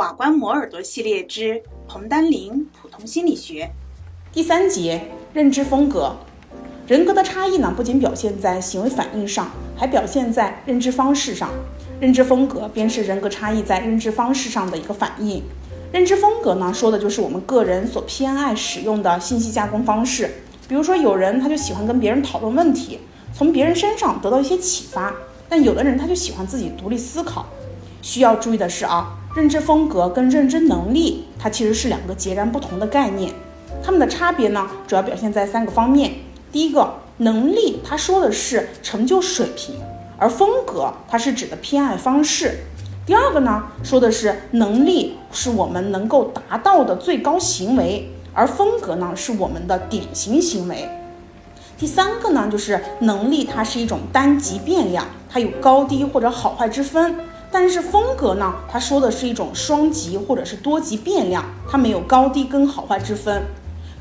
瓦关摩尔多系列之彭丹林普通心理学第三节认知风格。人格的差异呢，不仅表现在行为反应上，还表现在认知方式上。认知风格便是人格差异在认知方式上的一个反应。认知风格呢，说的就是我们个人所偏爱使用的信息加工方式。比如说，有人他就喜欢跟别人讨论问题，从别人身上得到一些启发；但有的人他就喜欢自己独立思考。需要注意的是啊。认知风格跟认知能力，它其实是两个截然不同的概念。它们的差别呢，主要表现在三个方面。第一个，能力，它说的是成就水平，而风格，它是指的偏爱方式。第二个呢，说的是能力是我们能够达到的最高行为，而风格呢，是我们的典型行为。第三个呢，就是能力，它是一种单极变量，它有高低或者好坏之分。但是风格呢？它说的是一种双极或者是多极变量，它没有高低跟好坏之分。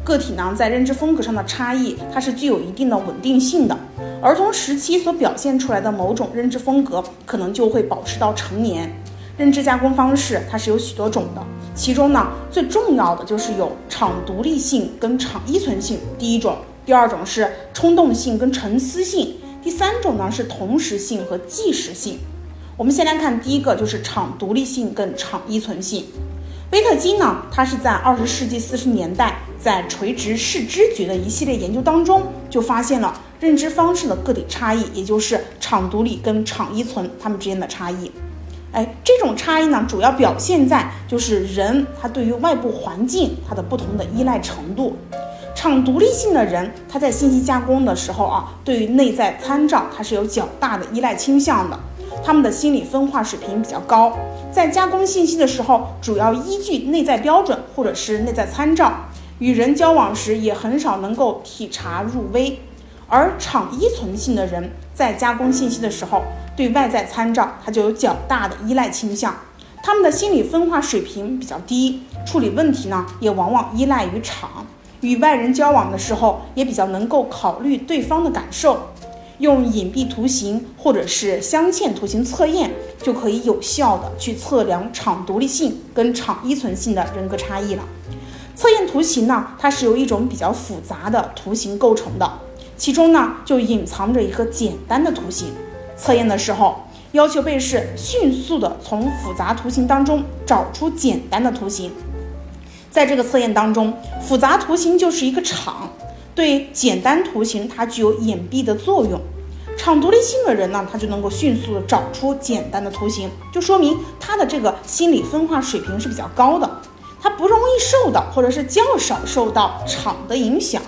个体呢，在认知风格上的差异，它是具有一定的稳定性的。儿童时期所表现出来的某种认知风格，可能就会保持到成年。认知加工方式它是有许多种的，其中呢，最重要的就是有场独立性跟场依存性，第一种；第二种是冲动性跟沉思性；第三种呢是同时性和即时性。我们先来看第一个，就是场独立性跟场依存性。威特金呢，他是在二十世纪四十年代，在垂直视知觉的一系列研究当中，就发现了认知方式的个体差异，也就是场独立跟场依存它们之间的差异。哎，这种差异呢，主要表现在就是人他对于外部环境他的不同的依赖程度。场独立性的人，他在信息加工的时候啊，对于内在参照他是有较大的依赖倾向的。他们的心理分化水平比较高，在加工信息的时候，主要依据内在标准或者是内在参照，与人交往时也很少能够体察入微。而场依存性的人在加工信息的时候，对外在参照他就有较大的依赖倾向，他们的心理分化水平比较低，处理问题呢也往往依赖于场，与外人交往的时候也比较能够考虑对方的感受。用隐蔽图形或者是镶嵌图形测验，就可以有效的去测量场独立性跟场依存性的人格差异了。测验图形呢，它是由一种比较复杂的图形构成的，其中呢就隐藏着一个简单的图形。测验的时候，要求被试迅速的从复杂图形当中找出简单的图形。在这个测验当中，复杂图形就是一个场。对简单图形，它具有隐蔽的作用。场独立性的人呢，他就能够迅速的找出简单的图形，就说明他的这个心理分化水平是比较高的，他不容易受到或者是较少受到场的影响。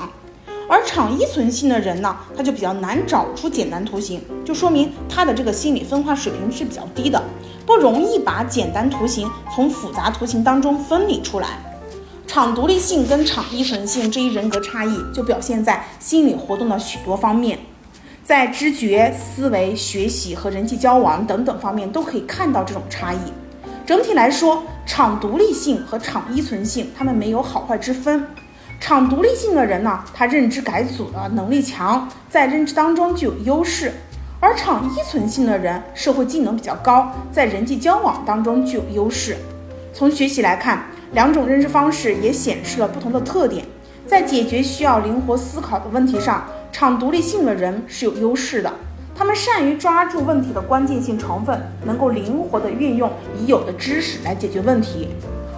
而场依存性的人呢，他就比较难找出简单图形，就说明他的这个心理分化水平是比较低的，不容易把简单图形从复杂图形当中分离出来。场独立性跟场依存性这一人格差异，就表现在心理活动的许多方面，在知觉、思维、学习和人际交往等等方面都可以看到这种差异。整体来说，场独立性和场依存性，他们没有好坏之分。场独立性的人呢，他认知改组的能力强，在认知当中具有优势；而场依存性的人，社会技能比较高，在人际交往当中具有优势。从学习来看。两种认知方式也显示了不同的特点，在解决需要灵活思考的问题上，场独立性的人是有优势的，他们善于抓住问题的关键性成分，能够灵活地运用已有的知识来解决问题；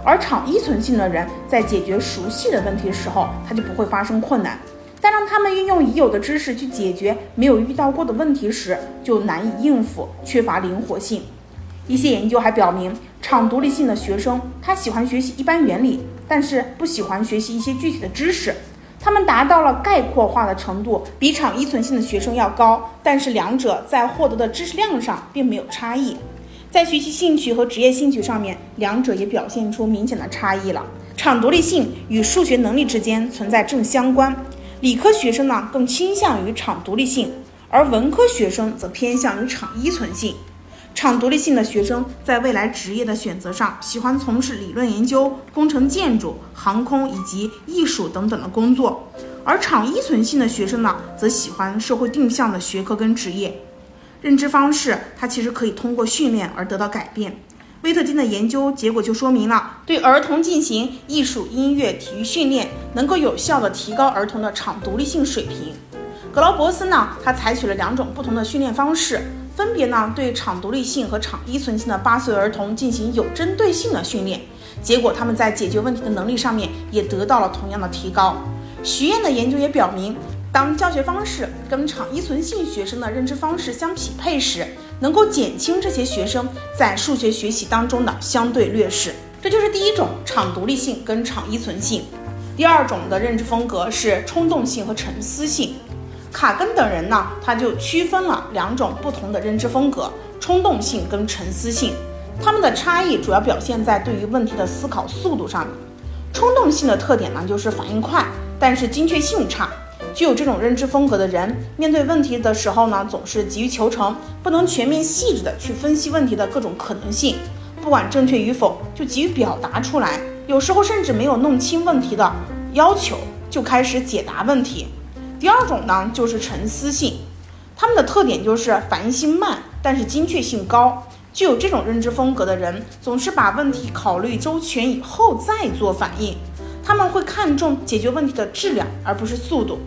而场依存性的人在解决熟悉的问题的时候，他就不会发生困难，但让他们运用已有的知识去解决没有遇到过的问题时，就难以应付，缺乏灵活性。一些研究还表明。场独立性的学生，他喜欢学习一般原理，但是不喜欢学习一些具体的知识。他们达到了概括化的程度，比场依存性的学生要高，但是两者在获得的知识量上并没有差异。在学习兴趣和职业兴趣上面，两者也表现出明显的差异了。场独立性与数学能力之间存在正相关，理科学生呢更倾向于场独立性，而文科学生则偏向于场依存性。场独立性的学生在未来职业的选择上，喜欢从事理论研究、工程建筑、航空以及艺术等等的工作；而场依存性的学生呢，则喜欢社会定向的学科跟职业。认知方式，它其实可以通过训练而得到改变。威特金的研究结果就说明了，对儿童进行艺术、音乐、体育训练，能够有效的提高儿童的场独立性水平。格劳伯斯呢，他采取了两种不同的训练方式，分别呢对场独立性和场依存性的八岁儿童进行有针对性的训练，结果他们在解决问题的能力上面也得到了同样的提高。徐燕的研究也表明，当教学方式跟场依存性学生的认知方式相匹配时，能够减轻这些学生在数学学习当中的相对劣势，这就是第一种场独立性跟场依存性。第二种的认知风格是冲动性和沉思性。卡根等人呢，他就区分了两种不同的认知风格：冲动性跟沉思性。他们的差异主要表现在对于问题的思考速度上面。冲动性的特点呢，就是反应快，但是精确性差。具有这种认知风格的人，面对问题的时候呢，总是急于求成，不能全面细致的去分析问题的各种可能性，不管正确与否，就急于表达出来。有时候甚至没有弄清问题的要求，就开始解答问题。第二种呢，就是沉思性，他们的特点就是反应性慢，但是精确性高。具有这种认知风格的人，总是把问题考虑周全以后再做反应，他们会看重解决问题的质量，而不是速度。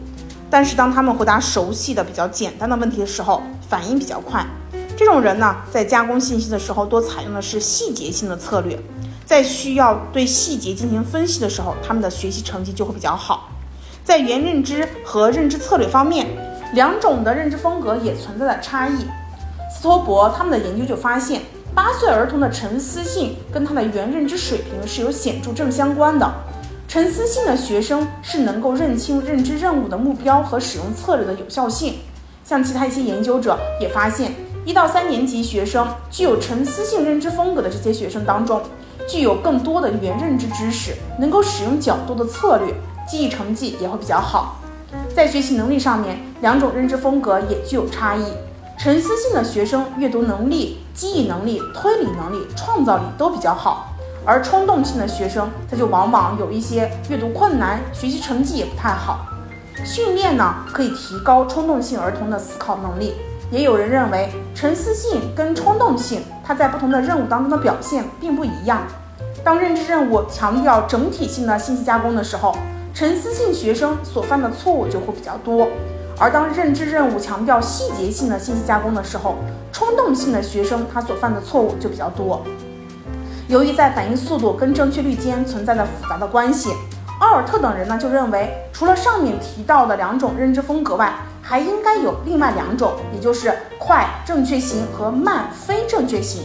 但是当他们回答熟悉的、比较简单的问题的时候，反应比较快。这种人呢，在加工信息的时候，多采用的是细节性的策略。在需要对细节进行分析的时候，他们的学习成绩就会比较好。在原认知和认知策略方面，两种的认知风格也存在着差异。斯托伯他们的研究就发现，八岁儿童的沉思性跟他的原认知水平是有显著正相关的。沉思性的学生是能够认清认知任务的目标和使用策略的有效性。像其他一些研究者也发现，一到三年级学生具有沉思性认知风格的这些学生当中，具有更多的原认知知识，能够使用较多的策略，记忆成绩也会比较好。在学习能力上面，两种认知风格也具有差异。沉思性的学生阅读能力、记忆能力、推理能力、创造力都比较好。而冲动性的学生，他就往往有一些阅读困难，学习成绩也不太好。训练呢，可以提高冲动性儿童的思考能力。也有人认为，沉思性跟冲动性，它在不同的任务当中的表现并不一样。当认知任务强调整体性的信息加工的时候，沉思性学生所犯的错误就会比较多；而当认知任务强调细节性的信息加工的时候，冲动性的学生他所犯的错误就比较多。由于在反应速度跟正确率间存在着复杂的关系，奥尔特等人呢就认为，除了上面提到的两种认知风格外，还应该有另外两种，也就是快正确型和慢非正确型。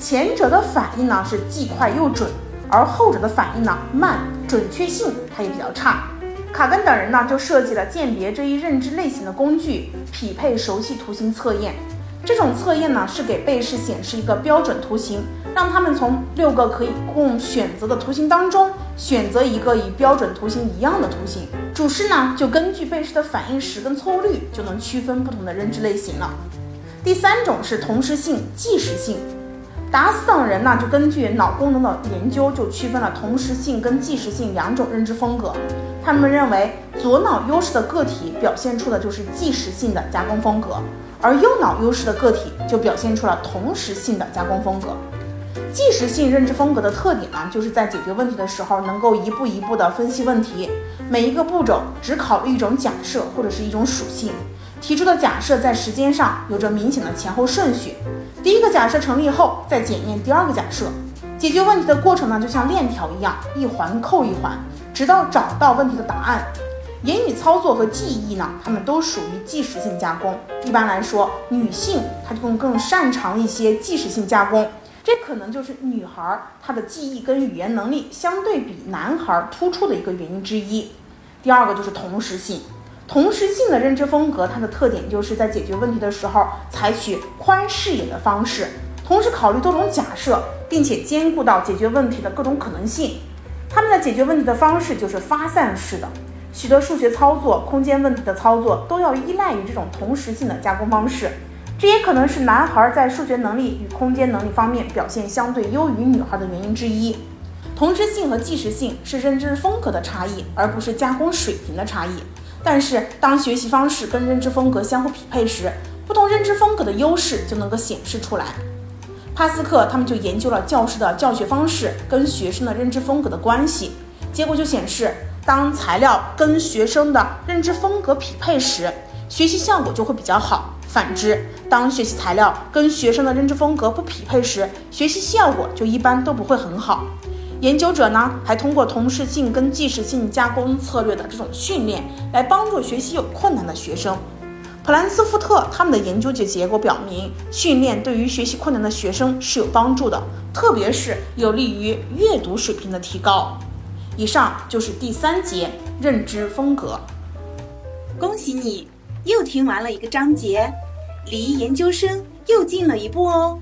前者的反应呢是既快又准，而后者的反应呢慢，准确性它也比较差。卡根等人呢就设计了鉴别这一认知类型的工具——匹配熟悉图形测验。这种测验呢是给被试显示一个标准图形。让他们从六个可以供选择的图形当中选择一个与标准图形一样的图形。主试呢就根据被试的反应时跟错误率就能区分不同的认知类型了。第三种是同时性、即时性。达斯等人呢就根据脑功能的研究就区分了同时性跟即时性两种认知风格。他们认为左脑优势的个体表现出的就是即时性的加工风格，而右脑优势的个体就表现出了同时性的加工风格。即时性认知风格的特点呢，就是在解决问题的时候，能够一步一步地分析问题，每一个步骤只考虑一种假设或者是一种属性，提出的假设在时间上有着明显的前后顺序。第一个假设成立后，再检验第二个假设。解决问题的过程呢，就像链条一样，一环扣一环，直到找到问题的答案。言语操作和记忆呢，它们都属于即时性加工。一般来说，女性她就更更擅长一些即时性加工。这可能就是女孩她的记忆跟语言能力相对比男孩突出的一个原因之一。第二个就是同时性，同时性的认知风格，它的特点就是在解决问题的时候采取宽视野的方式，同时考虑多种假设，并且兼顾到解决问题的各种可能性。他们的解决问题的方式就是发散式的，许多数学操作、空间问题的操作都要依赖于这种同时性的加工方式。这也可能是男孩在数学能力与空间能力方面表现相对优于女孩的原因之一。同时性和即时性是认知风格的差异，而不是加工水平的差异。但是，当学习方式跟认知风格相互匹配时，不同认知风格的优势就能够显示出来。帕斯克他们就研究了教师的教学方式跟学生的认知风格的关系，结果就显示，当材料跟学生的认知风格匹配时，学习效果就会比较好。反之，当学习材料跟学生的认知风格不匹配时，学习效果就一般都不会很好。研究者呢，还通过同时性跟即时性加工策略的这种训练，来帮助学习有困难的学生。普兰斯福特他们的研究结结果表明，训练对于学习困难的学生是有帮助的，特别是有利于阅读水平的提高。以上就是第三节认知风格。恭喜你！又听完了一个章节，离研究生又近了一步哦。